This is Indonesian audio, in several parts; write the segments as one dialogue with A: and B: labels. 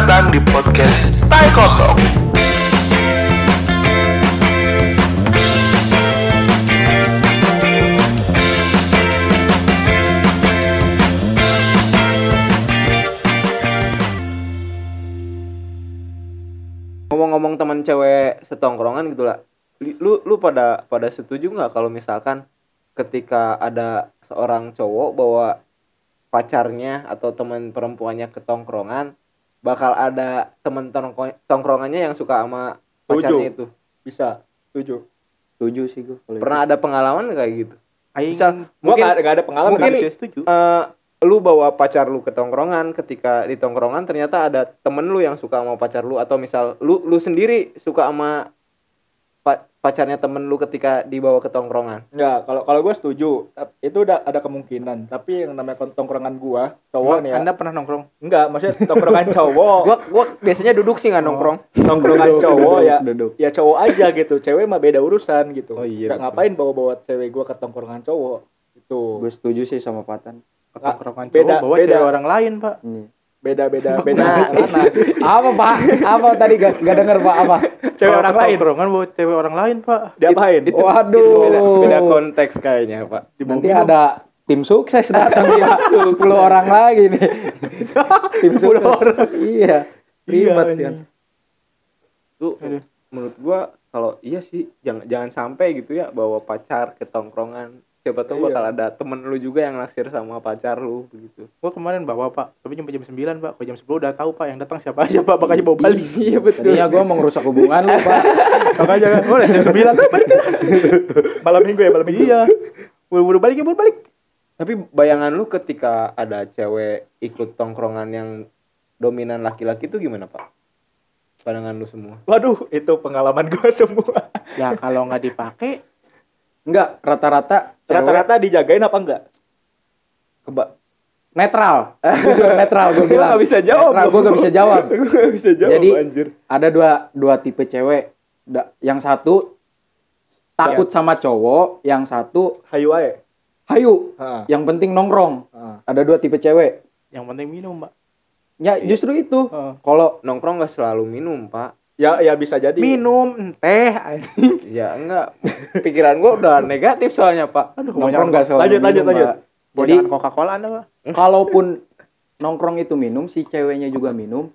A: datang di podcast Tai Kotok.
B: ngomong-ngomong teman cewek setongkrongan gitu lah lu lu pada pada setuju nggak kalau misalkan ketika ada seorang cowok bawa pacarnya atau teman perempuannya ke tongkrongan bakal ada tongko- tongkrongannya yang suka sama pacarnya
C: Setuju.
B: itu.
C: Bisa. Setuju
D: setuju sih gue
B: pernah ada pengalaman kayak gitu?
E: Aing
B: misal
C: gua
B: mungkin
C: nggak ada- nggak ada pengalaman
B: mungkin
E: setuju.
B: eh, lu bawa pacar lu ke tongkrongan ketika di tongkrongan ternyata ada temen lu yang suka sama pacar lu atau misal lu lu sendiri suka sama pa- pacarnya temen lu ketika dibawa ke tongkrongan
C: Enggak, kalau kalau gue setuju. Itu udah ada kemungkinan. Tapi yang namanya tongkrongan gua, cowok nih ya.
E: Anda pernah nongkrong?
C: Enggak, maksudnya tongkrongan cowok.
F: gua gua biasanya duduk sih nggak nongkrong
C: tongkrongan cowok ya.
D: duduk.
C: Ya cowok aja gitu. Cewek mah beda urusan gitu.
D: Oh iya,
C: Nggak
D: betul.
C: ngapain bawa-bawa cewek gua ke tongkrongan cowok. Itu.
D: gue setuju sih sama Patan
C: Nggak,
E: Tongkrongan
C: beda-
E: cowok bawa
C: beda.
E: cewek orang lain, Pak.
D: ini
C: Beda-beda beda ranah.
F: apa pak? Apa tadi gak, gak denger pak? Apa?
C: Cewek orang lain.
E: Tongkrongan bawa cewek orang lain, Pak.
C: diapain?
F: waduh.
B: Beda, beda konteks kayaknya pak.
F: Nanti ada tim sukses datang pak. 10 orang lagi nih. Tim sukses. iya ribet kan
B: lu menurut gua kalau iya sih jangan jangan sampai gitu ya bawa pacar ke tongkrongan siapa tahu
C: Iya.
B: bakal ada temen lu juga yang naksir sama pacar lu begitu
E: Gua kemarin bawa, Pak. Tapi jam jam 9, Pak. Kalau jam 10 udah tahu, Pak, yang datang siapa aja, Pak. Makanya bawa balik.
F: iya betul tadinya gua mau ngerusak hubungan lu pak
E: Makanya kan, boleh jam 9 Pak, balik.
C: Malam minggu ya, malam minggu.
E: Iya. Buru-buru balik ya, buru balik.
B: tapi bayangan lu ketika ada cewek ikut tongkrongan yang dominan laki-laki itu gimana pak pandangan lu semua
C: Waduh, itu pengalaman gua semua.
E: Ya kalau nggak dipakai,
D: enggak rata-rata
C: Rata-rata dijagain apa enggak?
B: Keba
F: netral. Jujur, netral gue bilang.
B: nggak bisa jawab
F: netral gue gak bisa jawab.
B: Gua nggak bisa jawab
F: Jadi,
B: anjir.
F: ada dua dua tipe cewek. Da- yang satu takut sama cowok yang satu
C: Hayu ae.
F: hayu.
C: Heeh.
F: yang penting nongkrong.
C: Heeh.
F: ada dua tipe cewek.
E: Yang penting minum, Pak.
F: ya justru itu. Kalau
B: nongkrong nggak selalu minum pak
C: Ya ya bisa jadi.
E: Minum teh anjing.
B: ya enggak pikiran gua udah negatif soalnya pak
E: Aduh,
F: nongkrong
E: banyak
F: gak selalu
C: Lanjut, lanjut,
F: minum,
C: lanjut.
E: Jadi
F: jadi
E: Coca-Cola Anda, Pak.
F: kalaupun nongkrong itu minum si ceweknya juga minum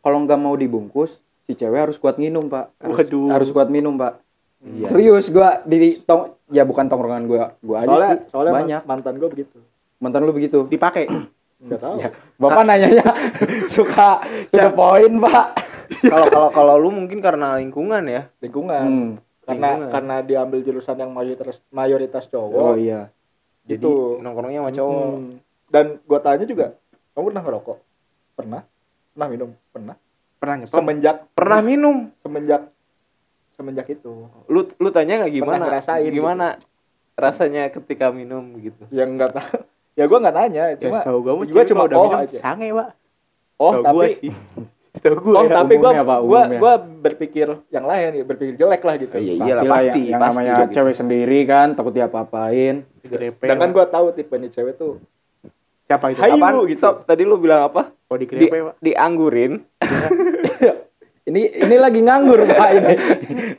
F: kalau nggak mau dibungkus si cewek harus kuat minum pak harus,
E: Waduh.
F: harus kuat minum pak
B: Iya
F: serius gua di tong ya bukan tongkrongan gua gua aja
C: Soalnya
F: sih
C: soalnya
F: banyak
C: man- mantan gua begitu.
F: mantan lu begitu
E: Dipakai.
C: Enggak tahu.
F: ya bapak nanyanya suka suka poin pak
B: kalau kalau kalau lu mungkin karena lingkungan ya
C: Lingkungan.
F: Hmm.
C: Karena
B: Lingkungan.
C: karena diambil jurusan yang mayoritas mayoritas
F: oh
C: cowok.
F: iya
B: jadi
C: Gitu.
B: nongkrongnya sama cowok
C: Hmm. Dan gua tanya juga, kamu pernah ngerokok? Pernah? Pernah minum? Pernah.
E: Pernah nyepong.
C: Semenjak
B: pernah minum
C: semenjak semenjak itu.
B: lu lu tanya nggak gimana
C: Pernah ngerasain gitu.
B: gimana rasanya ketika minum gitu
C: Ya enggak tahu. Ya gua nggak nanya,
E: Ya,
C: cuma
E: gua,
C: gua
E: cewek
C: cuma
E: udah
C: oh
E: minum
C: aja.
E: sange, Pak.
C: Oh,
E: Setahu
C: tapi
E: gua sih. Setahu gua
C: Oh,
E: ya.
C: tapi gua
F: umumnya.
C: gua berpikir yang lain ya, berpikir jelek lah gitu.
B: iya
F: Pastilah
B: pasti
F: yang, yang
B: pasti
F: namanya
B: juga.
F: cewek sendiri kan takut diapa-apain
E: Grepe,
C: Sedangkan gua tahu tipe nih cewek tuh
E: siapa itu?
C: Hayu
B: Apaan?
C: gitu.
B: Sob, tadi lu bilang apa
E: Kalau di
B: di,
E: grepe, Pak.
B: dianggurin
F: ini ini lagi nganggur pak ini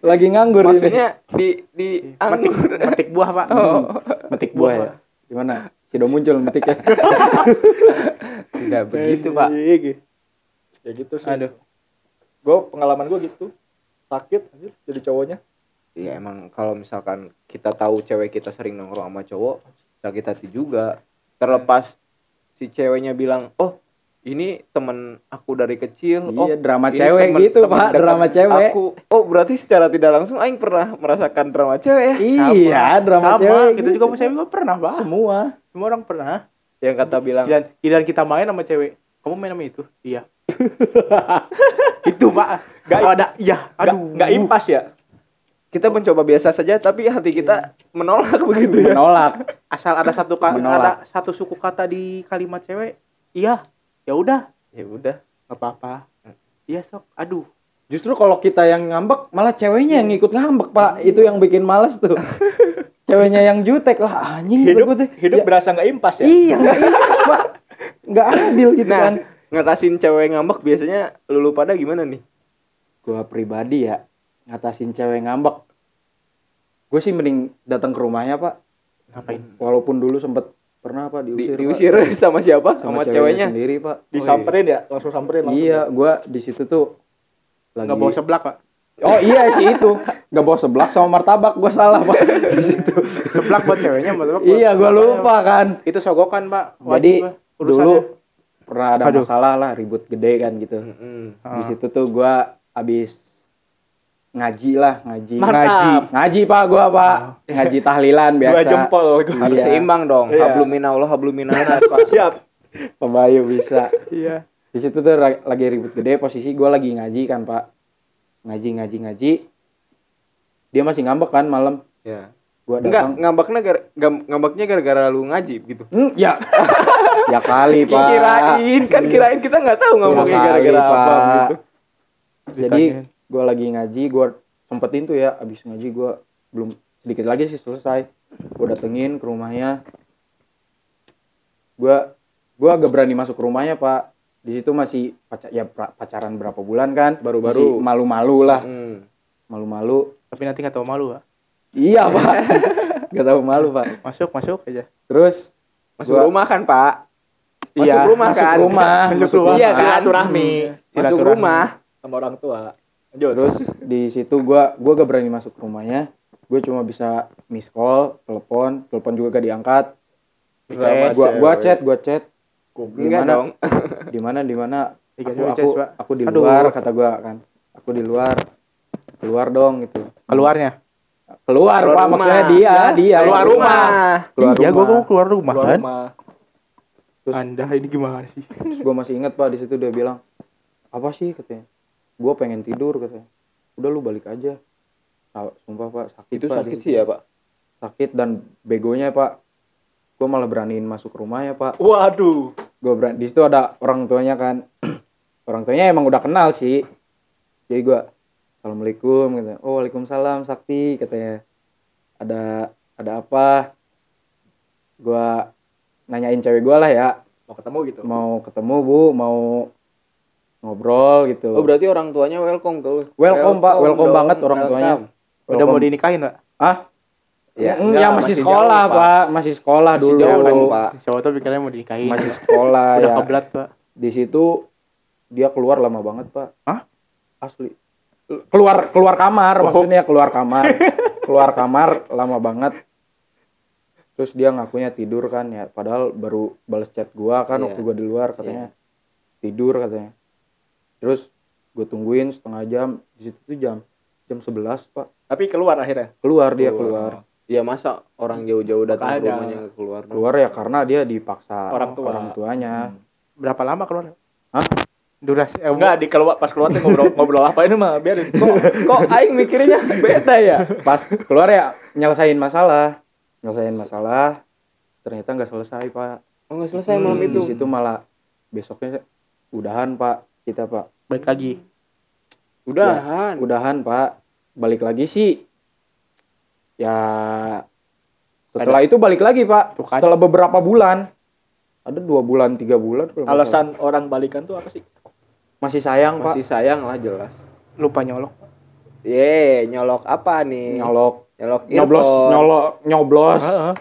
F: lagi nganggur ini
B: maksudnya di di
E: Metik,
B: anggur
E: metik buah, Pak.
F: Hmm, metik buah ya gimana tidak muncul metiknya
B: tidak begitu pak
C: Ya gitu sih.
E: Aduh.
C: Gua pengalaman gua gitu. Sakit anjir jadi cowoknya.
B: ya emang kalau misalkan kita tahu cewek kita sering nongkrong sama cowok sakit hati juga terlepas si ceweknya bilang oh ini temen aku dari kecil oh
F: Iya, drama
B: ini
F: cewek
B: temen-
F: gitu,
B: temen
F: Pak, drama cewek.
B: aku oh berarti secara tidak langsung aing pernah merasakan drama cewek ya
F: iya drama
E: Sama,
F: cewek
E: kita
F: gitu.
E: juga saya juga pernah, Pak.
F: semua
E: Semua orang pernah.
B: yang kata bilang
E: Dan giliran kita main sama cewek, kamu main sama itu? Iya. itu, Pak.
C: Nggak-
E: ada iya,
C: Nggak
E: aduh.
C: nggak impas ya.
B: kita mencoba biasa saja tapi hati kita menolak begitu ya
F: menolak
E: Asal ada satu ka-
F: Menolak.
E: ada satu suku kata di kalimat cewek, iya. Ya udah,
B: ya udah
E: nggak apa-apa. Iya, sok. Aduh.
F: justru kalau kita yang ngambek malah ceweknya yang ngikut ngambek pak itu yang bikin males tuh ceweknya yang jutek lah anjing
C: Hidup
F: gue tuh
C: hidup
F: ya,
C: berasa nggak impas ya.
F: iya nggak impas pak nggak adil gitu
B: Nah,
F: kan
B: ngatasin cewek ngambek biasanya lu, lu pada gimana nih?
F: Gua pribadi ya ngatasin cewek ngambek. Gue sih mending datang ke rumahnya, Pak.
E: Ngapain?
F: Walaupun dulu sempet pernah Pak
B: Di,
F: diusir. Pak.
B: diusir sama siapa? Sama, ceweknya.
F: sendiri, Pak.
C: Disamperin ya, langsung samperin langsung.
F: Iya, gua di situ tuh lagi
E: Nggak bawa seblak, Pak.
F: Oh iya sih itu. Gak bawa seblak sama martabak gua salah, Pak. Di situ.
E: Seblak buat ceweknya, buat apa?
F: iya, gua lupa kan.
E: Itu sogokan, Pak. Wajib,
F: Jadi
E: Pak,
F: dulu pernah ada
E: Aduh.
F: masalah lah ribut gede kan gitu.
B: Mm-mm.
E: Ah.
F: Di situ tuh gua abis ngaji lah, ngaji.
C: Mantap.
F: Ngaji. Ngaji Pak gua, Pak. Ngaji tahlilan biasa.
C: Dua jempol gua.
B: Harus
F: Iya.
B: seimbang dong.
C: Iya.
B: Hablum minallah, hablum minannas, Pak.
C: Siap.
F: Pembayu bisa.
E: Iya.
F: Di situ tuh ra- lagi ribut gede, posisi gua lagi ngaji kan, Pak. Ngaji, ngaji, ngaji. Dia masih ngambek kan malam.
B: Ya.
F: Gua
B: Enggak,
F: datang.
B: ngambeknya gara, gam- ngambeknya gara-gara lu ngaji gitu.
F: Hmm, ya. ya kali, Pak.
B: Kirain kan kirain kita nggak tahu ngambeknya
F: kali,
B: gara-gara apa gitu.
F: Jadi gue lagi ngaji, gue sempetin tuh ya, abis ngaji gue belum sedikit lagi sih selesai. Gue datengin ke rumahnya. Gue gue agak berani masuk ke rumahnya pak. Di situ masih paca ya pacaran berapa bulan kan?
B: Baru-baru.
F: Malu-malu lah,
B: Hmm.
F: malu-malu.
E: Tapi nanti nggak tahu malu, Pak.
F: Iya pak, gak tahu malu pak.
E: Masuk, masuk aja.
F: Terus
B: Masuk
F: Gua-
B: rumah kan, Pak? Masuk
E: Iya,
B: rumah
F: masuk
B: kan?
F: rumah,
E: Masuk
F: masuk
E: rumah.
B: Iya kan?
C: Silaturahmi
B: Masuk rumah.
C: sama orang tua. Lanjut.
F: Terus di situ gua gua gak berani masuk rumahnya. Gue cuma bisa miss call, telepon, telepon juga gak diangkat.
B: Sama
F: Gua gua chat, gua chat. Gimana?
B: dong.
F: Di mana di mana? Aku aku, aku di
E: Aduh.
F: luar kata gua kan. Aku di luar. Keluar dong gitu.
E: Keluarnya.
F: Keluar,
B: Keluar
F: Pak,
B: rumah.
F: maksudnya dia,
B: Ya,
F: dia.
B: keluar
F: yang
B: rumah.
F: Keluar
E: iya, gua
F: rumah.
E: gua keluar rumah
C: Keluar
E: kan.
C: rumah.
F: Terus-
E: Anda ini gimana sih?
F: Terus gua masih ingat, Pak, di situ dia bilang, "Apa sih?" katanya. Gua pengen tidur katanya. Udah lu balik aja. Ah, Sumpah, Pak, sakit.
B: Itu
F: Pak,
B: sakit sih ya, Pak.
F: sakit dan begonya pak gue malah beraniin masuk rumah ya pak
C: Waduh.
F: gue berani di situ ada orang tuanya kan orang tuanya emang udah kenal sih jadi gue assalamualaikum gitu oh waalaikumsalam sakti katanya ada ada apa gue nanyain cewek gue lah ya
C: Mau ketemu gitu.
F: mau ketemu bu mau ngobrol gitu
B: Oh, berarti orang tuanya welcome ke lu.
F: Welcome, Pak. Welcome
B: dong,
F: banget orang tuanya.
B: welcome.
E: Udah mau
F: Welcome.
E: dinikahin, Pak?
F: ah
B: Ya,
F: ya,
B: enggak,
F: masih,
B: masih
F: sekolah
B: jauh, Pak.
F: pak masih sekolah
B: Masih
F: dulu
B: jauh dong, Pak.
E: Si cowok tuh pikirnya mau dinikahin.
F: masih sekolah
E: Udah
F: ya
E: kebelat, Pak.
F: di situ dia keluar lama banget pak
E: Hah?
F: asli keluar keluar kamar maksudnya keluar kamar keluar kamar lama banget terus dia ngakunya tidur kan ya padahal baru balas chat gua kan
B: Iya.
F: waktu gua di luar katanya tidur katanya terus gue tungguin setengah jam di situ tuh jam jam 11 pak
C: Tapi keluar akhirnya.
F: keluar dia keluar
B: Iya, masa orang jauh-jauh datang ke rumahnya keluar.
F: keluar ya karena dia dipaksa
C: Orang tua.
F: orang tuanya
E: Berapa lama keluar?
F: Hah?
E: Durasi eh,
C: Enggak, di keluar pas keluar tuh ngobrol ngobrol apa ini mah biarin. Kok
B: Kok aing mikirnya beda ya?
F: pas keluar ya nyelesain masalah nyelesain masalah ternyata nggak selesai pak
B: Oh, nggak selesai malam
F: di
B: itu.
F: situ malah besoknya udahan pak kita pak
E: balik lagi.
B: Udahan.
F: udahan pak balik lagi sih ya setelah itu balik lagi pak
E: Tuh kan.
F: setelah beberapa bulan ada dua bulan tiga bulan kalau nggak salah.
C: alasan orang balikan tuh apa sih?
F: masih sayang pak
B: Masih sayang lah jelas.
E: Lupa nyolok.
B: Ye, nyolok apa nih?
F: nyolok
B: Nyolok
F: nyoblos nyolok nyoblos
E: Heeh.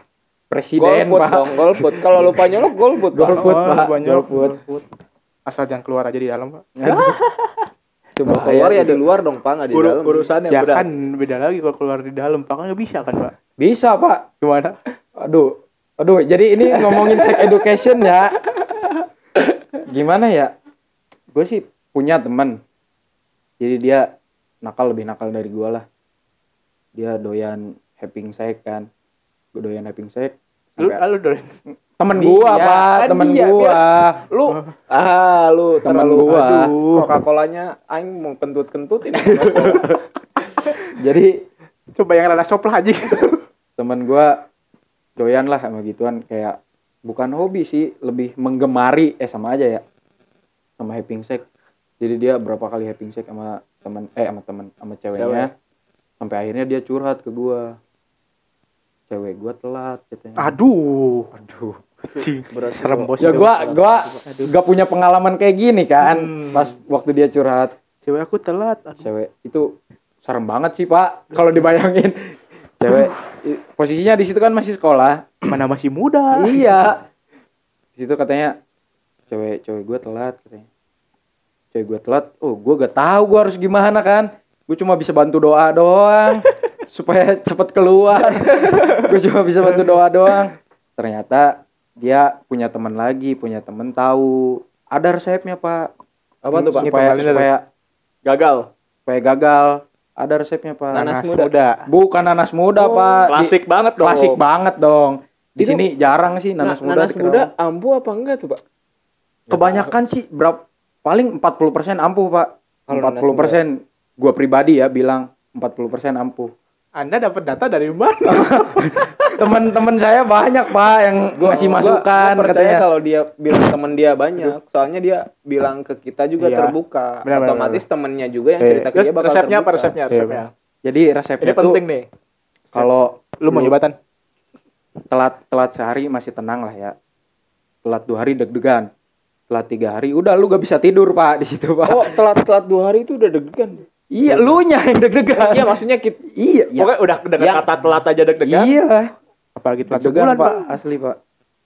F: presiden
B: golput
F: pak
B: dong, golput. Kalau lupa nyolok golput, Pak.
F: golput
E: Oh,
F: pak golput
E: Golput. Asal jangan keluar aja di dalam, Pak.
B: Kalau
F: bahaya
B: keluar ya di luar dong, Pak, nggak di dalam.
C: urusannya
E: Ya
C: berat.
E: kan beda lagi kalau keluar di dalam, Pak. Kan nggak bisa kan, Pak?
F: bisa pak
E: Gimana?
F: Aduh, aduh. Jadi ini ngomongin sex education ya. Gimana ya? Gue sih punya teman. Jadi dia nakal lebih nakal dari gue lah. Dia doyan having sex kan. Gue doyan having sex.
E: Lu
F: Sampai-
E: lu doain.
F: temen
B: Dia,
F: gua pak,
B: kan
F: temen
B: dia,
F: gua.
B: Lu ah, lu
F: Temen
B: terlalu
F: gua.
B: aduh. Coca-Colanya aing mau kentut-kentutin.
F: Jadi
E: Coba yang rada sop lah aja.
F: temen gua doyan lah sama gituan kayak bukan hobi sih, lebih menggemari eh sama aja ya. Sama having sex. Jadi dia berapa kali having sex sama teman eh sama teman sama ceweknya. Sampai akhirnya dia curhat ke gua. Cewek gua telat katanya.
E: Aduh.
F: Aduh.
E: Sih,
B: Berat
E: serem bos.
F: Ya
E: itu.
F: gua gua gak punya pengalaman kayak gini kan pas waktu dia curhat
E: cewek aku telat. Aduh.
F: cewek itu serem banget sih pak kalau dibayangin cewek posisinya di situ kan masih sekolah
E: Mana masih muda.
F: iya di situ katanya cewek cewek gue telat katanya cewek gue telat oh gue gak tahu gue harus gimana kan gue cuma bisa bantu doa doang supaya cepet keluar. Gue cuma bisa bantu doa doang. Ternyata dia punya teman lagi punya temen tahu. Ada resepnya pak.
B: Apa tuh, Pak?
F: supaya supaya
C: Gagal.
F: supaya gagal. Ada resepnya pak.
B: Nanas
E: Nanas
B: muda.
E: muda.
F: bukan nanas muda pak. Di-
C: Klasik banget dong.
F: klasik banget dong. Di
B: Itu-
F: sini jarang sih
B: Nah,
F: nanas muda
B: nanas muda ampuh apa enggak tuh, Pak?
F: kebanyakan sih berapa paling 40% ampuh pak.
B: Kalau
F: 40% gua pribadi ya bilang 40% ampuh
E: Anda dapat data dari mana?
F: teman-teman saya banyak pak yang ngasih masukan
B: gua percaya
F: katanya
B: kalau dia bilang teman dia banyak, soalnya dia bilang ke kita juga
E: Iya.
B: terbuka.
E: Benar, benar,
B: Otomatis temennya juga yang
E: Iya.
B: cerita ke dia bakal
C: resepnya apa
B: terbuka.
C: resepnya?
E: Iya,
C: Resepnya.
F: jadi resepnya
C: Ini
F: tuh
C: penting nih.
F: kalau
E: Lu mau jabatan?
F: telat telat sehari masih tenang lah ya telat dua hari deg-degan telat tiga hari udah lu gak bisa tidur pak di situ pak
B: Oh, telat-telat dua hari itu udah deg-degan.
F: Iya lu nya yang deg-degan.
B: Iya, maksudnya kita
F: iya. iya
C: Pokoknya udah dengan
B: Yang-
C: kata telat aja deg-degan.
F: iya.
E: Apalagi telat
F: deg-degan
E: sebulan,
F: pak.
E: Pak.
F: asli pak.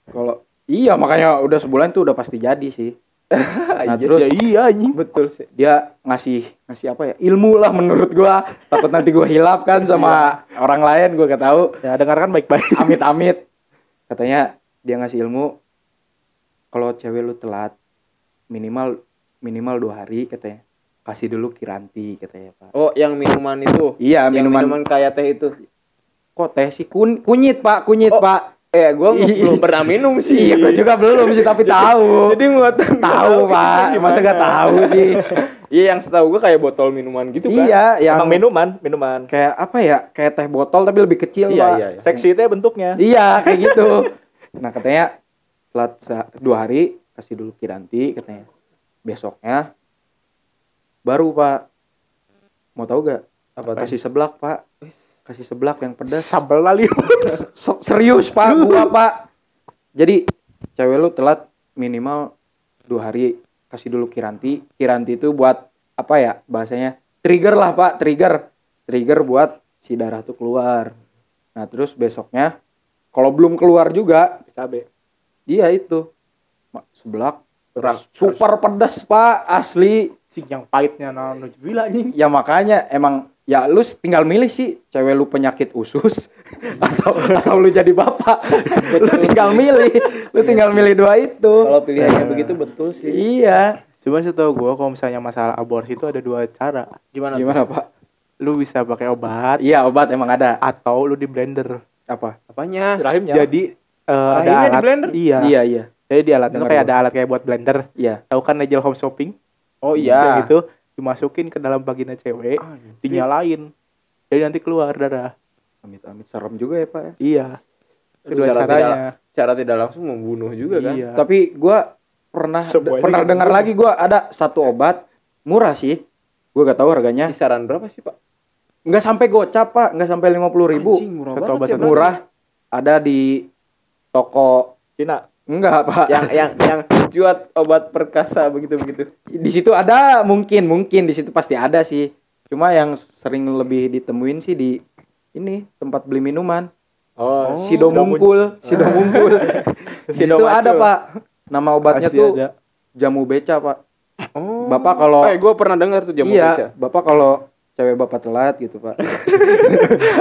F: Kalau iya makanya udah sebulan tuh udah pasti jadi sih. Nah terus
E: Ya iya anjing.
B: betul sih.
F: dia ngasih ngasih apa ya? Ilmu lah menurut gua. Takut nanti gua hilaf kan sama orang lain gua gak tahu.
E: Ya dengarkan baik-baik.
F: amit-amit. Katanya dia ngasih ilmu kalau cewek lu telat minimal minimal dua hari katanya kasih dulu kiranti katanya pak
B: Oh, yang minuman itu.
F: iya
B: Yang
F: minuman,
B: minuman kayak teh itu.
F: kok teh sih kun kunyit pak kunyit
B: Oh,
F: pak
B: Eh, gua belum pernah minum sih.
F: iya gua juga belum sih tapi tahu
B: Jadi muat
F: tahu pak masa gak tahu sih
B: Iya, yang setahu gua kayak botol minuman gitu kan.
F: iya yang
C: Emang minuman, minuman.
F: kayak apa ya kayak teh botol tapi lebih kecil
B: Iya,
F: pak
B: iya, iya.
C: Seksi itu bentuknya.
F: Iya kayak gitu. Nah katanya telat dua hari kasih dulu kiranti katanya. Besoknya baru pak. Mau tahu gak?
B: Apa tuh?
F: Kasih seblak pak. Kasih seblak yang pedas.
E: Sambal lali.
F: Se- serius pak gua pak. Jadi cewek lu telat minimal dua hari kasih dulu kiranti. Kiranti itu buat apa ya bahasanya? Trigger lah pak. Trigger. Trigger buat si darah tuh keluar. Nah terus besoknya kalau belum keluar juga
C: Cabe.
F: Iya itu. Seblak. Super pedas pak asli.
E: Sing yang pahitnya nano gila anjing.
F: Ya makanya emang ya lu tinggal milih sih cewek lu penyakit usus atau atau lu jadi bapak. lu tinggal milih. Lu tinggal milih dua itu.
B: Kalau pilihannya begitu betul sih.
F: Iya.
E: Cuma setahu gua kalau misalnya masalah aborsi itu ada dua cara.
B: Gimana?
F: Gimana pak?
E: Lu bisa pakai obat
F: Iya obat emang ada.
E: atau lu di blender.
F: Apa?
B: Apanya?
C: Rahimnya.
E: Jadi eh, ada
B: Rahimnya di
E: alat.
B: blender?
E: Iya.
F: Iya iya
E: Jadi di alat itu kayak ada alat kayak buat blender.
F: iya.
E: Tahu kan Nigel home shopping?
B: Oh
E: Yang
B: iya.
E: gitu dimasukin ke dalam vagina cewek, dinyalain. Jadi nanti keluar darah.
F: Amit-amit serem juga ya pak ya.
E: Iya. Kedua
B: Secara
E: caranya.
B: tidak, secara tidak langsung membunuh juga kan.
E: Iya.
F: Tapi gua pernah
C: Semuanya
F: pernah
C: kan
F: dengar lagi gua ada satu obat murah sih. Gua gak tahu harganya.
B: Kisaran berapa sih, Pak?
F: Nggak sampai gocap pak, nggak sampai lima puluh ribu.
B: Anjing, murah
E: Satu obat
B: ya,
F: murah ada di toko
C: Cina.
F: Enggak pak
B: Yang yang yang juat obat perkasa begitu begitu.
F: di situ ada mungkin mungkin di situ pasti ada sih cuma yang sering lebih ditemuin sih di ini tempat beli minuman
C: Oh,
F: sido mungkul sido mungkul di situ
B: Sido
F: ada
B: macul.
F: pak nama obatnya
E: Pasti
F: tuh
E: ada.
F: jamu beca pak
B: Oh.
F: bapak kalau
B: Eh, gua pernah dengar tuh jamu
F: iya
B: beca.
F: bapak kalau cewek bapak telat gitu pak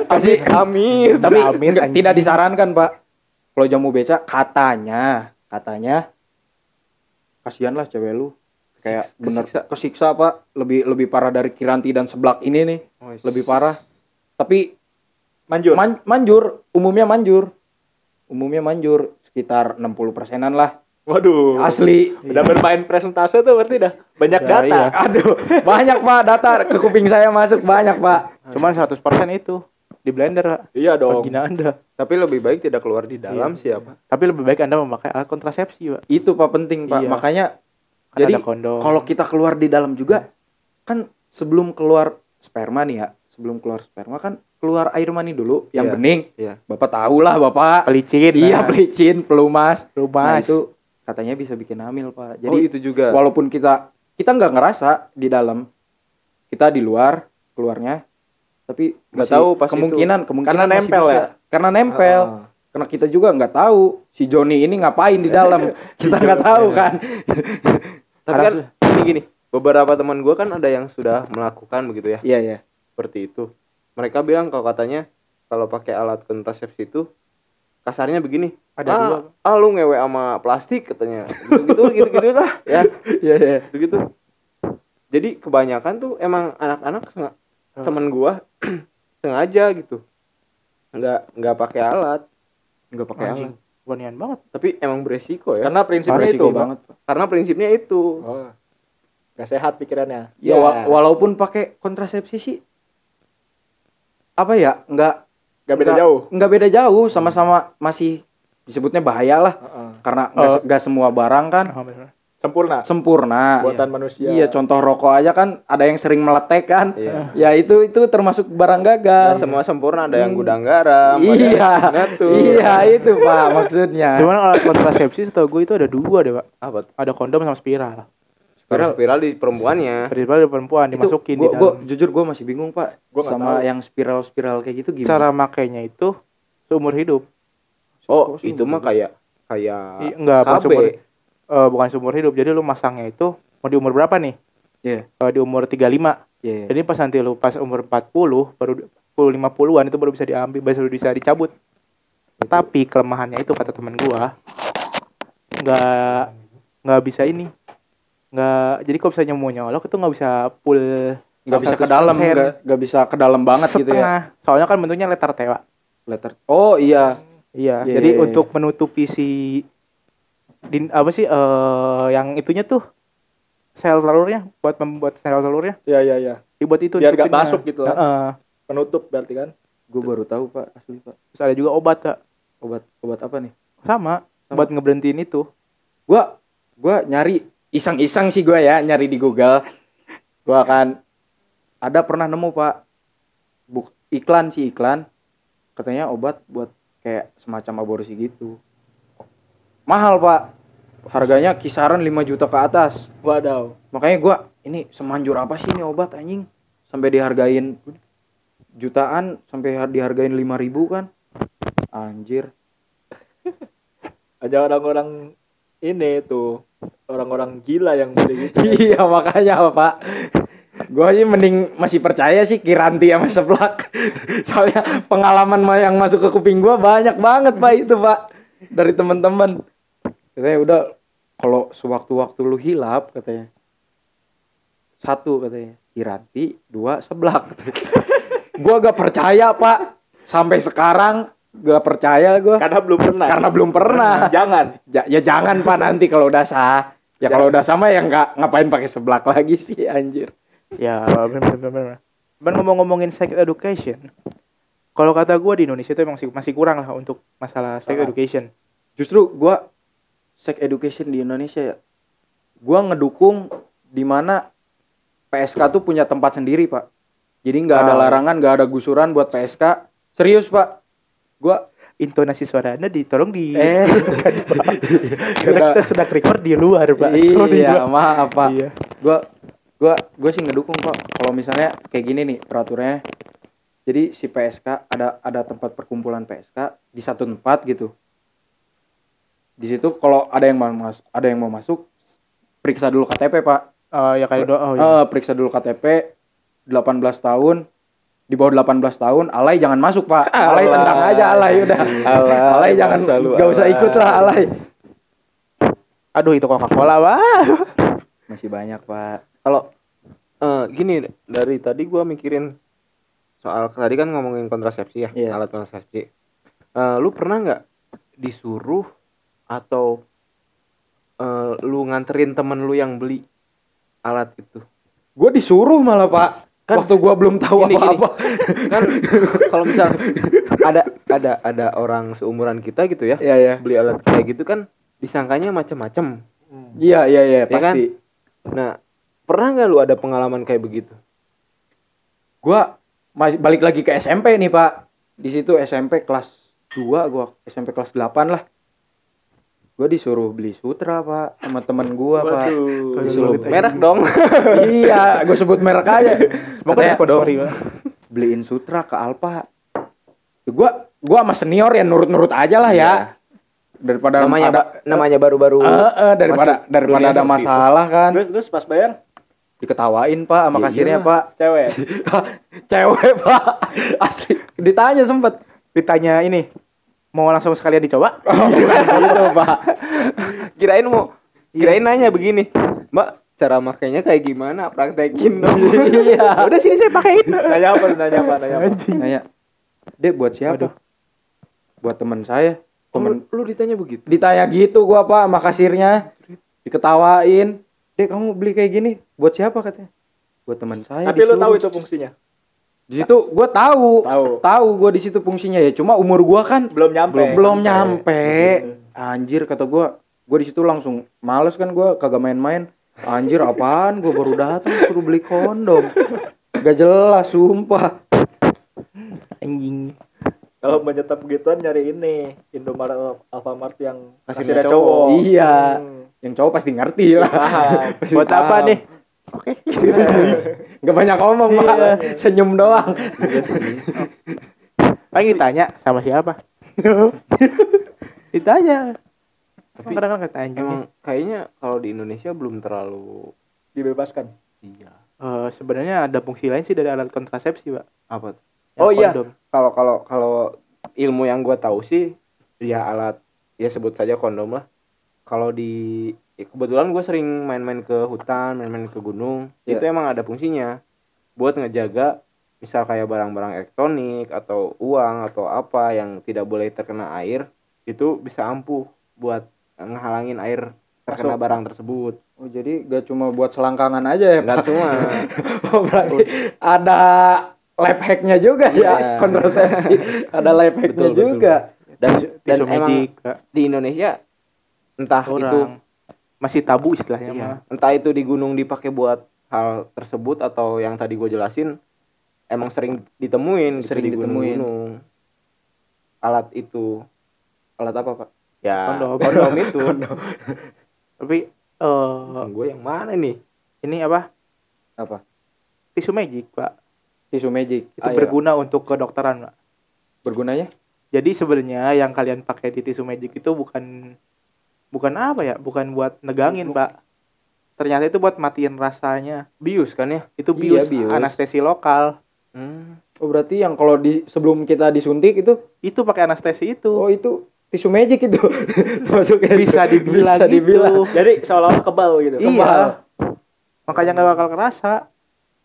F: kasih
B: Amir.
F: tapi
E: anjing.
F: tidak disarankan pak kalau jamu beca katanya katanya kasihan lah cewek lu. Kayak
B: Kesik-
F: bener.
B: kesiksa.
F: kesiksa pak. Lebih lebih parah dari kiranti dan seblak ini nih.
B: Oh, iya.
F: lebih parah. Tapi
C: manjur.
F: man- manjur. Umumnya manjur. Umumnya manjur. Sekitar 60 persenan lah.
C: Waduh.
F: asli.
C: Udah bermain presentase tuh berarti dah. Banyak
E: Ya,
C: data.
E: iya.
F: aduh. Banyak pak data. Ke kuping saya masuk. Banyak pak.
E: Cuman 100% itu di blender.
C: Iya dong.
E: vagina Anda.
B: Tapi lebih baik tidak keluar di dalam siapa?
E: Tapi lebih baik Anda memakai alat kontrasepsi, Pak.
F: itu pak penting pak
E: Iya.
F: makanya
E: Kan
F: jadi kalau kita keluar di dalam juga kan sebelum keluar sperma nih ya sebelum keluar sperma kan keluar air mani dulu yang
B: Iya.
F: bening.
B: Iya.
F: Bapak tahu lah bapak.
E: Pelicin.
F: Iya
E: nah.
F: pelicin, pelumas. Nah
E: Lumas.
F: itu katanya bisa bikin hamil pak.
B: Jadi
F: Jadi
B: itu juga.
F: walaupun kita kita nggak ngerasa di dalam, kita di luar keluarnya, tapi
B: Nggak tahu pas itu.
F: kemungkinan kemungkinan
C: Karena nempel
F: bisa.
C: ya?
F: Karena nempel.
C: Ah.
F: Karena kita juga nggak tahu si Joni ini ngapain di dalam. kita nggak tahu kan.
B: Tapi kan gini gini, beberapa teman gua kan ada yang sudah melakukan begitu ya,
F: Iya iya.
B: seperti itu. Mereka bilang kalau katanya kalau pakai alat kontrasepsi itu kasarnya begini.
E: Ada
B: ah,
E: dua.
B: ah lu ngewe sama plastik katanya. Gitu gitu gitu, lah ya.
F: Iya iya.
B: Gitu gitu. Jadi kebanyakan tuh emang anak-anak senga- teman gua sengaja gitu. Nggak nggak pakai alat,
F: Nggak pakai alat.
E: Beranian banget.
B: tapi emang beresiko ya.
C: Karena prinsipnya
F: Resiko
C: itu,
F: banget.
B: Karena prinsipnya itu.
C: Oh. Gak sehat pikirannya.
F: Ya,
B: Ya.
F: wa- walaupun pakai kontrasepsi sih apa ya nggak
C: Gak beda
F: nggak-
C: jauh.
F: nggak beda jauh sama-sama masih disebutnya bahaya lah
C: Heeh.
F: karena nggak
E: Oh.
F: se- nggak semua barang kan
E: Ah, bener.
C: Sempurna.
F: sempurna
C: Buatan manusia.
F: iya contoh rokok aja kan ada yang sering meletek kan
B: Iya.
F: ya itu itu termasuk barang gagal
B: Nggak semua sempurna ada yang gudang garam,
F: iya iya itu pak maksudnya
E: Cuman alat kontrasepsi setahu gue itu ada dua deh, Pak.
B: Apa? tuh?
E: Ada kondom sama spiral.
B: Spiral, spiral di perempuannya.
E: Spiral ada perempuan
F: itu
E: dimasukin di
F: gua, gua,
E: dalam.
F: jujur gue masih bingung pak
C: Gua
F: sama
C: tahu.
F: yang spiral spiral kayak gitu gimana
E: Cara makainya itu seumur hidup.
B: Oh,
F: Kok
B: itu mah kayak kayak
E: enggak, seumur eh, bukan seumur hidup. Jadi lu masangnya itu mau di umur berapa nih?
F: Iya.
E: Eh, di umur 35.
F: Iya.
E: Jadi pas nanti lu pas umur 40 baru 40 50-an itu baru bisa diambil, baru bisa dicabut. Tapi kelemahannya itu kata teman gua nggak nggak bisa ini. nggak jadi kalau misalnya mau nyolok itu nggak bisa full
F: nggak bisa ke dalam
E: 100%.
F: nggak bisa ke dalam banget gitu ya
E: setengah. Soalnya kan bentuknya letter T, Pak.
F: letter oh iya
E: Iya,
F: Iya,
E: jadi
F: iya, iya.
E: untuk menutupi si din apa sih eh yang itunya tuh sel telurnya buat membuat sel telurnya
C: Iya iya iya.
E: dibuat itu
C: Biar nggak masuk gitu lah.
E: Heeh.
C: Penutup berarti kan.
F: gue baru tahu pak asli pak
E: Terus ada juga obat kak
F: obat obat apa nih
E: sama,
F: Sama.
E: buat ngeberhentiin itu.
F: gua gua nyari iseng-iseng sih gua ya nyari di Google gua akan ada pernah nemu pak buk iklan sih iklan katanya obat buat kayak semacam aborsi gitu mahal pak. Harganya kisaran 5 juta ke atas.
C: Wadaw.
F: makanya gua ini semanjur apa sih ini obat anjing? Sampai dihargain jutaan sampai har- dihargain 5000 ribu kan? Anjir.
C: Aja orang-orang ini tuh orang-orang gila yang beli gitu.
F: iya makanya pak. Gue sih mending masih percaya sih Kiranti sama seblak. Soalnya pengalaman ma- yang masuk ke kuping gue banyak banget pak itu pak. Dari teman-teman katanya udah kalau sewaktu-waktu lu hilap katanya satu katanya Kiranti dua seblak gue gak percaya pak sampai sekarang gak percaya gue
C: Karena belum pernah.
F: karena belum pernah
C: Jangan.
F: Ya, ya jangan pak nanti kalau udah sah. Ya kalau udah sama ya nggak ngapain pakai seblak lagi sih anjir.
E: Ya, benar benar benar. Cuman ngomong-ngomongin sex education. Kalau kata gua di Indonesia itu emang masih masih kurang lah untuk masalah sex education.
F: Justru gua sex education di Indonesia ya. Gua ngedukung di mana PSK tuh punya tempat sendiri pak. Jadi nggak ada larangan, nggak ada gusuran buat PSK. Serius pak. Gua
E: Intonasi suara Anda ditolong di
F: eh
E: Karena kita sedang record di luar, Pak.
F: Iya maaf pak.
E: Iya.
F: Gua gua gua sih ngedukung pak. Kalau misalnya kayak gini nih peraturannya. Jadi si PSK ada ada tempat perkumpulan PSK di satu tempat gitu. Di situ kalau ada yang mau mas ada yang mau masuk periksa dulu KTP pak.
E: Oh, ya doa. Oh, iya.
F: Eh, periksa dulu KTP 18 tahun di bawah 18 tahun alay jangan masuk pak alay tendang aja alay udah
B: Alay,
F: alay jangan gak usah
B: alay.
F: ikut lah alay
E: Aduh, itu Coca-Cola, Pak.
F: masih banyak pak
B: Kalau eh, gini dari tadi gua mikirin soal tadi kan ngomongin kontrasepsi ya,
F: Iya.
B: alat kontrasepsi. Eh, lu pernah nggak disuruh atau eh, lu nganterin temen lu yang beli alat itu?
F: gue disuruh malah pak
B: Kan-
F: waktu gua belum tahu
B: Gini, gini.
F: apa-apa
B: Kan kalau misal ada ada ada orang seumuran kita gitu ya,
F: Iya iya.
B: beli alat kayak gitu kan disangkanya macam-macam.
F: Iya iya iya
B: Ya kan?
F: pasti.
B: Nah, pernah nggak lu ada pengalaman kayak begitu?
F: Gua masih balik lagi ke SMP nih pak di situ SMP kelas 2 gua SMP kelas 8 lah gua disuruh beli sutra pak sama teman gua pak. Disuruh
B: merek dong.
F: Iya gue sebut merek aja.
E: Semoga sorry, Pak.
F: beliin sutra ke Alfa gua gua sama senior ya nurut-nurut aja lah ya. Daripada
B: namanya
F: ada
B: ba- namanya baru-baru
F: Eh, eh, daripada daripada ada masalah kan.
C: Terus terus pas bayar?
F: Diketawain pak sama
B: Ya
F: kasirnya
B: iyalah.
F: pak.
C: Cewek.
F: cewek pak. Asli. Ditanya sempet.
E: Ditanya ini, mau langsung sekalian dicoba?
F: gitu pak
B: kirain mau kirain nanya begini mbak cara makainya kayak gimana praktekin dong
F: iya
E: Udah sini saya pakein.
C: nanya apa? Nanya apa? Nanya apa?
F: nanya dek buat siapa buat teman saya temen
B: lu ditanya begitu
F: ditanya gitu gua pak sama kasirnya diketawain dek kamu beli kayak gini buat siapa katanya buat teman saya
C: Tapi lu
F: disuruh."
C: tahu itu fungsinya?
F: Di situ gua tahu
C: Tahu.
F: tahu gua di situ fungsinya ya cuma umur gua kan
C: Belum nyampe.
F: belum belum nyampe anjir kata gua gua di situ langsung males kan gua kagak main-main anjir apaan gua baru datang suruh beli kondom gak jelas sumpah
E: Anjing.
C: Kalau menyetap begituan nyari ini Indomaret Alfamart yang
B: kasirnya cowok.
C: cowok.
F: iya
C: Hmm.
F: yang cowok pasti ngerti lah
C: Paham.
F: Pasti
E: Buat apa nih? Oke.
F: Gak banyak ngomong pak senyum doang
E: Paling ditanya sama siapa? ditanya. Tapi kadang-kadang kata anjing.
B: emang kayaknya kalau di Indonesia belum terlalu
C: Dibebaskan.
B: iya
E: Eh, sebenarnya ada fungsi lain sih dari alat kontrasepsi, Pak.
B: apa tuh?
E: Yang
B: oh iya
E: kondom.
B: kalau kalau kalau ilmu yang gua tahu sih ya alat ya sebut saja kondom lah kalau di ya kebetulan gue sering main-main ke hutan main-main ke gunung
F: Iya.
B: itu emang ada fungsinya buat ngejaga misal kayak barang-barang elektronik atau uang atau apa yang tidak boleh terkena air itu bisa ampuh buat ngehalangin air terkena
C: Masuk.
B: barang tersebut
F: oh jadi gak cuma buat selangkangan aja ya pak
B: cuma
F: oh, berarti ada life hacknya juga ya
B: Iya.
F: kontrasepsi ada life hacknya
B: Betul, betul.
F: juga
B: dan dan emang di Indonesia entah
E: Orang
B: itu
E: masih tabu istilahnya
B: Iya.
E: mah.
B: Entah itu di gunung dipakai buat hal tersebut atau yang tadi gue jelasin emang sering ditemuin gitu
F: Sering
B: di
F: ditemuin.
B: gunung-gunung. Alat itu
F: alat apa pak
B: ya
E: Kondom.
B: kondom itu.
E: Tapi eh
B: gue yang mana nih?
E: ini apa?
F: apa
E: Tisu magic, Pak.
F: tisu magic
E: Itu
F: Ayo.
E: berguna untuk kedokteran, Pak.
F: bergunanya
E: Jadi sebenarnya yang kalian pakai di tisu magic itu bukan bukan apa ya? Bukan buat negangin, Pak. Ternyata itu buat matiin rasanya.
B: Bius kan ya?
E: Itu
F: Iya,
E: bius,
F: bius.
E: anestesi lokal.
B: Hmm.
F: oh berarti yang kalau di sebelum kita disuntik itu
E: Itu pakai anestesi itu.
F: oh itu tisu magic itu masuknya
E: bisa dibilang
F: bisa
E: gitu.
F: dibilang
C: Jadi seolah-olah kebal gitu.
E: Iya. Makanya nggak bakal kerasa.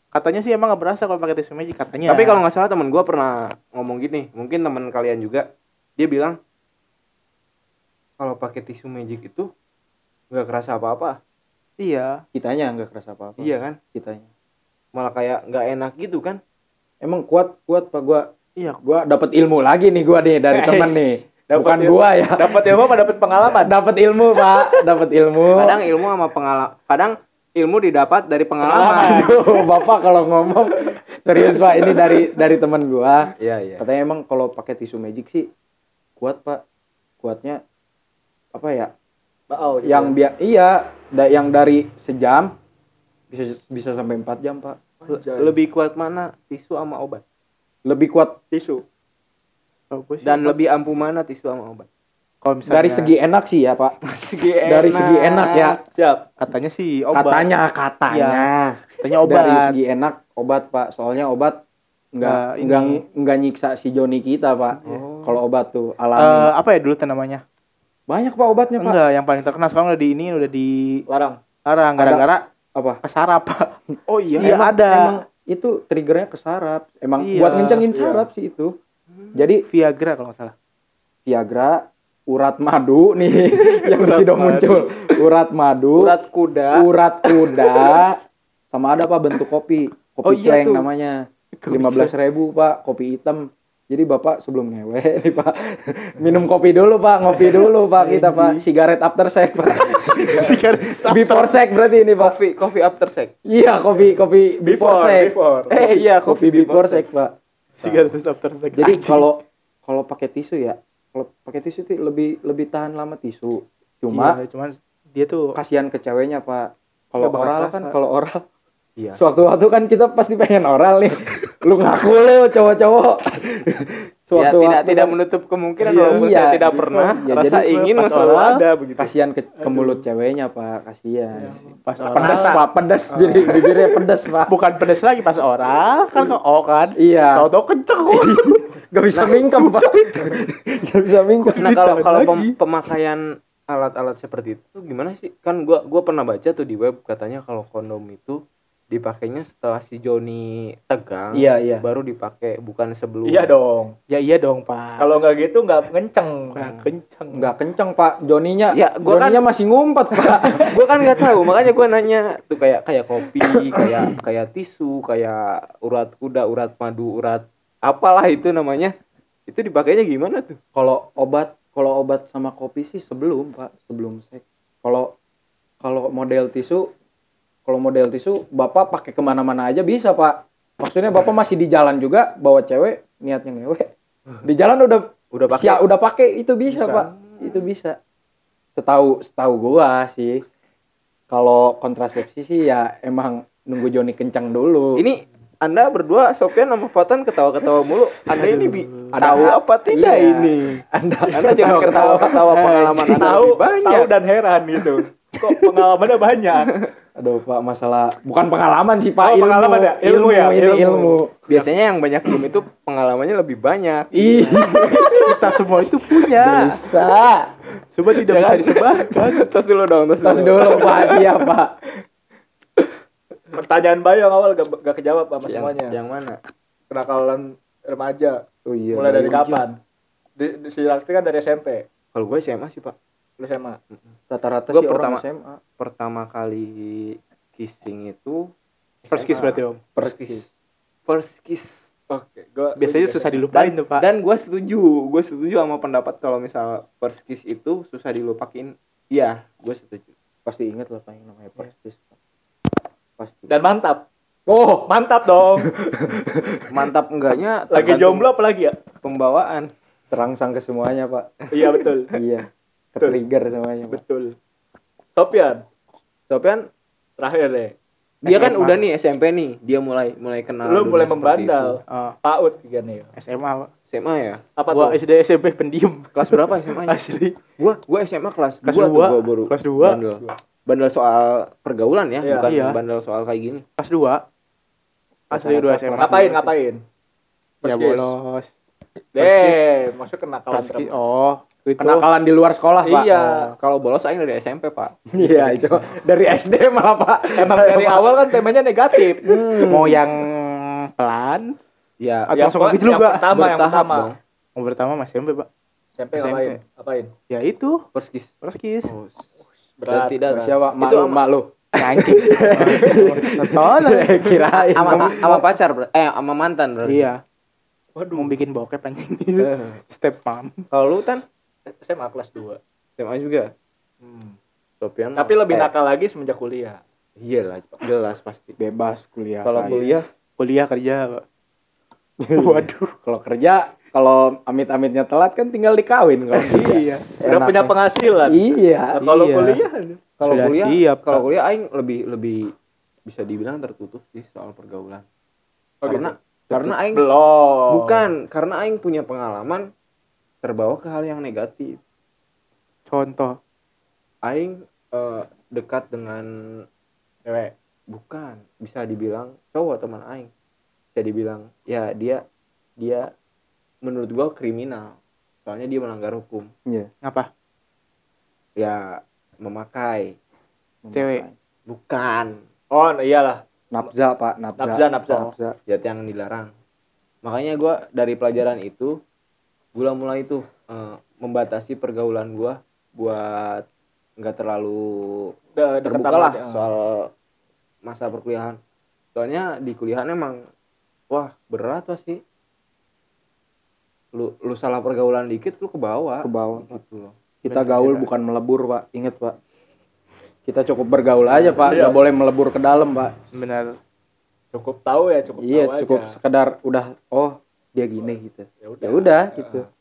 E: Katanya sih emang nggak berasa kalau pakai tisu magic katanya.
B: Tapi kalau nggak salah temen gue pernah ngomong gini, mungkin teman kalian juga, dia bilang kalau pakai tisu magic itu nggak kerasa apa-apa.
E: iya,
F: kitanya nggak kerasa apa apa
B: Iya kan?
F: kitanya
B: Malah kayak nggak enak gitu kan?
F: emang kuat kuat pak gua
E: iya.
F: gua dapat ilmu lagi nih gua nih dari teman nih
C: Dapat
F: bukan
C: ilmu.
F: gua ya
C: Dapat ilmu apa dapat pengalaman?
F: dapat ilmu pak dapat ilmu
B: Kadang ilmu sama pengalaman, kadang ilmu didapat dari pengalaman.
F: Aduh, bapak kalau ngomong serius pak ini dari dari teman gua
B: Iya iya.
F: katanya emang kalau pakai tisu magic sih kuat pak kuatnya apa ya
C: Bau, gitu.
F: yang biar iya da- yang dari sejam bisa bisa sampai 4 jam pak
C: Anjay.
B: Lebih kuat mana tisu sama obat?
F: lebih kuat
C: tisu.
B: Dan lebih ampuh mana tisu sama obat?
E: kalau misalnya
F: dari segi enak sih ya pak
B: Segi
F: dari segi enak ya
C: Siap.
E: katanya sih obat.
F: katanya katanya
E: Katanya obat.
F: dari segi enak obat pak soalnya obat
E: Nggak
F: nggak nggak
E: ini.
F: nggak nyiksa si Joni kita pak kalau obat tuh
E: Eh,
F: alami
E: apa ya dulu namanya?
F: Banyak pak obatnya pak
E: Enggak, yang paling terkenal sekarang udah di ini udah di
C: Larang.
E: larang gara-gara
F: apa
E: kesarap.
B: Oh iya.
E: Iya,
F: Emang-
E: ada.
F: emang itu triggernya ke saraf emang
E: Iya,
F: buat ngencengin
C: iya.
F: saraf sih itu jadi
E: Viagra kalau nggak salah.
F: Viagra urat madu nih yang sudah muncul urat madu
B: Urat kuda.
F: urat kuda sama ada pak bentuk kopi kopi
B: Oh, iya
F: ceng
B: tuh.
F: namanya lima belas ribu pak kopi hitam Jadi bapak sebelum ngewe nih pak minum kopi dulu pak, ngopi dulu pak kita pak, sigaret after sex pak, before sex berarti ini pak.
B: Coffee coffee after sex.
F: Iya kopi kopi before,
C: Before,
F: sex.
C: before.
B: Eh iya
F: Kopi before sex pak.
E: Sigaret after sex.
F: Jadi kalau kalau pakai tisu ya, kalau pakai tisu tuh lebih lebih tahan lama tisu. Cuma
E: Iya, cuman dia tuh
F: kasihan ke ceweknya pak. Kalau oral kan kalau oral
B: Iya.
F: Sewaktu-waktu kan kita pasti pengen oral nih. Lu ngaku lu cowok-cowok.
B: Ya, tidak
F: Sewaktu-waktu
B: tidak
F: kan
B: menutup kemungkinan
F: Iya,
B: walaupun
F: iya.
B: tidak pernah
F: Ya,
B: rasa
F: jadi
B: ingin
E: pas
B: selalu
E: oral,
B: ada begitu.
F: kasihan ke, ke mulut ceweknya pak kasihan
E: pas
F: pedas pak pedas jadi bibirnya pedas pak
E: Bukan pedes lagi pas oral kan ke O kan.
F: iya
E: Tahu-tahu kenceng.
F: gak bisa mingkem pak gak bisa mingkem
B: Nah kalau kalau pem- pemakaian alat-alat seperti itu gimana sih? Kan gua gua pernah baca tuh di web katanya kalau kondom itu dipakainya setelah si Joni tegang.
F: Iya, iya.
B: Baru dipakai bukan sebelum.
C: Iya dong.
E: ya iya dong, Pak.
C: Kalau nggak gitu nggak kenceng.
E: Bukan kenceng.
F: nggak kenceng pak Joninya
B: Ya, gua kan-
F: Joninya masih ngumpet pak
B: gua kan nggak tahu makanya gua nanya tuh kayak kayak kopi kayak kayak tisu kayak urat kuda urat madu urat apalah itu namanya itu dipakainya gimana tuh
F: kalau obat kalau obat sama kopi sih sebelum pak sebelum seks kalau kalau model tisu kalau model tisu bapak pakai ke mana-mana aja bisa pak. Maksudnya bapak masih di jalan juga bawa cewek niatnya ngewe. Di jalan udah
B: udah pakai?
F: siap udah pakai itu bisa,
B: Bisa.
F: pak. Itu bisa. Setahu setahu gua sih. Kalau kontrasepsi sih ya emang nunggu Joni kencang dulu.
B: Ini anda berdua Sofian sama Fatan ketawa-ketawa mulu. Anda ini bi
F: Ada-
B: tahu apa tidak
F: iya.
B: ini?
F: Anda
B: anda jangan ketawa-ketawa. pengalaman anda
C: Tahu,
B: banyak
C: tahu dan heran gitu. Kok pengalamannya banyak?
F: aduh pak masalah bukan pengalaman sih pak
C: Oh, pengalaman ya? Ilmu ya?
F: ini
C: Ilmu.
F: ilmu,
B: biasanya yang banyak diem itu pengalamannya lebih banyak
F: Ih,
E: Kita semua itu punya.
F: bisa
E: Coba tidak bisa disebarkan.
B: tos dulu dong tos,
F: tos dulu pak siap pak
C: Pertanyaan Bayu yang awal gak, gak kejawab sama
B: yang,
C: semuanya.
B: yang mana
C: Kenakalan remaja.
F: oh iya
C: Mulai dari kapan? Di, di, si Lakti kan dari SMP.
B: kalau gue SMA sih pak
C: SMA.
F: rata-rata sih
B: pertama-
F: orang SMA
B: pertama kali kissing itu
E: First kiss berarti, Om.
B: first kiss first kiss
C: Oke, gua
E: Biasanya
C: gua
E: susah dilupain tuh, Pak.
B: dan gue setuju gue setuju sama pendapat kalau misal first kiss itu susah dilupakin iya gue setuju
F: pasti inget lah yang namanya first kiss Pak. pasti
C: Dan mantap.
F: oh
C: Mantap dong.
B: mantap enggaknya
C: Lagi jomblo apa lagi ya?
B: pembawaan
F: terangsang ke semuanya pak
C: Iya betul.
F: iya trigger semuanya pak
C: betul. Sopian,
B: Sofian
C: terakhir deh.
B: dia kan
F: SMA.
B: udah nih SMP nih dia mulai mulai kenal
C: Lu mulai
B: seperti
C: membandal.
E: Ah,
C: PAUD juga nih.
E: SMA, Pak.
B: SMA ya
C: Apa
E: Gua
C: tuh?
E: SD SMP pendiam.
B: kelas berapa SMA nya
E: Asli.
B: gua gua SMA kelas
E: Kelas
B: 2 tuh
E: dua.
B: gua baru
E: Kelas dua.
B: bandel bandel soal pergaulan ya
C: Iya.
B: bukan
E: Iya.
B: bandel soal kayak gini
E: Kelas 2. Asli dua SMA.
C: Ngapain, ngapain?
E: Ya bolos.
C: Deh, masuk remaja.
E: Oh, itu.
F: kenakalan di luar sekolah pak
C: Iya.
B: kalau bolos aing dari SMP pak
F: iya itu dari SD malah pak
C: Emang dari awal kan temanya negatif.
E: Mau yang pelan
B: ya
E: Atau
C: Yang
E: langsung gitu
C: yang
E: juga?
C: pertama, yang pertama.
B: dong
E: mau pertama Mas SMP, Pak.
C: SMP
B: SMP.
C: ngapain? Ngapain?
E: Ya itu,
B: first kiss. oh,
C: Berat.
B: tidak
F: siapa mak
B: Itu
F: lu
B: ama-
F: mak lu
E: Anjing. Nonton.
F: kirain
B: sama sama pacar eh sama mantan berarti
E: Iya.
C: Waduh,
E: Mau bikin bokep anjing.
B: Eh,
E: Step mom.
B: kalau lu tan
C: SMA kelas 2.
B: SMA juga
C: Hmm.
B: Sofian
C: Tapi lebih
B: eh,
C: nakal lagi semenjak kuliah.
B: iya lah jelas pasti
F: bebas kuliah
B: kalau kuliah
E: Kuliah kerja, Pak. Waduh.
F: kalau kerja kalau amit-amitnya telat kan tinggal dikawin kalau
E: Iya.
C: Udah punya penghasilan.
F: iya
C: Nah, kalau
E: Iya.
C: kuliah
B: kalau kuliah
E: siap,
B: kalau kuliah aing lebih lebih bisa dibilang tertutup sih soal pergaulan
C: Oh,
B: karena karena aing
C: belum.
B: bukan karena aing punya pengalaman terbawa ke hal yang negatif
E: Contoh.
B: aing eh, dekat dengan
C: Cewek.
B: bukan bisa dibilang cowok teman aing bisa dibilang ya dia dia menurut gua kriminal soalnya dia melanggar hukum
E: Ngapa?
B: ya memakai
E: Cewek.
B: bukan
C: Oh, iyalah.
F: nafza pak nafza
C: Nafza, nafza.
F: nafza.
B: zat yang dilarang makanya gua dari pelajaran itu gua mulai tuh eh, membatasi pergaulan gua buat nggak terlalu
C: Udah deket
B: terbuka lah
C: dia.
B: soal masa perkuliahan. Soalnya di kuliahan emang wah berat pasti. Lu lu salah pergaulan dikit lu ke bawah.
F: Ke bawah.
B: Gitu loh.
F: Kita gaul bukan melebur pak. Inget pak. Kita cukup bergaul aja pak. nggak boleh melebur ke dalam pak.
E: Benar
C: cukup tahu ya cukup
F: iya
C: tahu
F: cukup
C: aja.
F: sekedar udah oh dia gini gitu.
C: Ya
F: ya udah. gitu